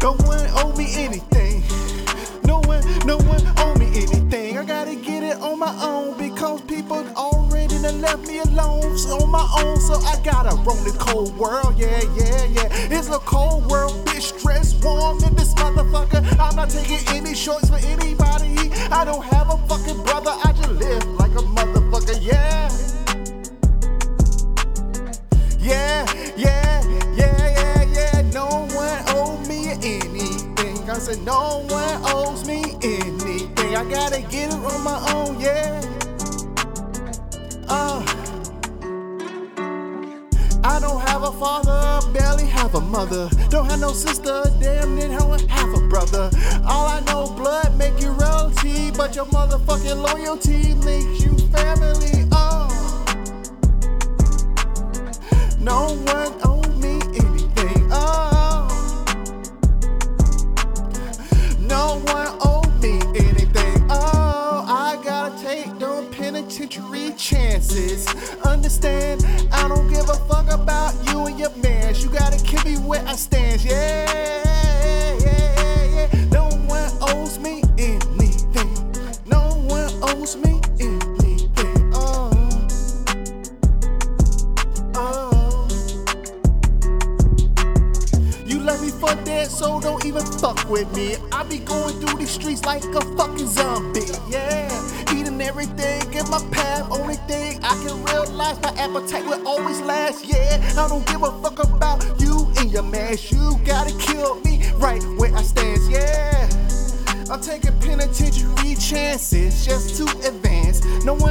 No one owe me anything. No one, no one owe me anything. I gotta get it on my own because people already done left me alone so on my own. So I gotta roam the cold world. Yeah, yeah, yeah. It's a cold world, bitch. stress warm in this motherfucker. Said no one owes me anything. I gotta get it on my own. Yeah. Uh. I don't have a father, barely have a mother. Don't have no sister, damn near have a brother. All I know, blood make you royalty, but your motherfucking loyalty makes you family. Chances. Understand, I don't give a fuck about you and your man. You gotta keep me where I stand. Yeah, yeah, yeah, yeah. No one owes me anything. No one owes me anything. So don't even fuck with me. I be going through these streets like a fucking zombie. Yeah, eating everything in my path. Only thing I can realize, my appetite will always last. Yeah, I don't give a fuck about you and your mask. You gotta kill me right where I stand. Yeah. I'm taking penitentiary chances just to advance. No one.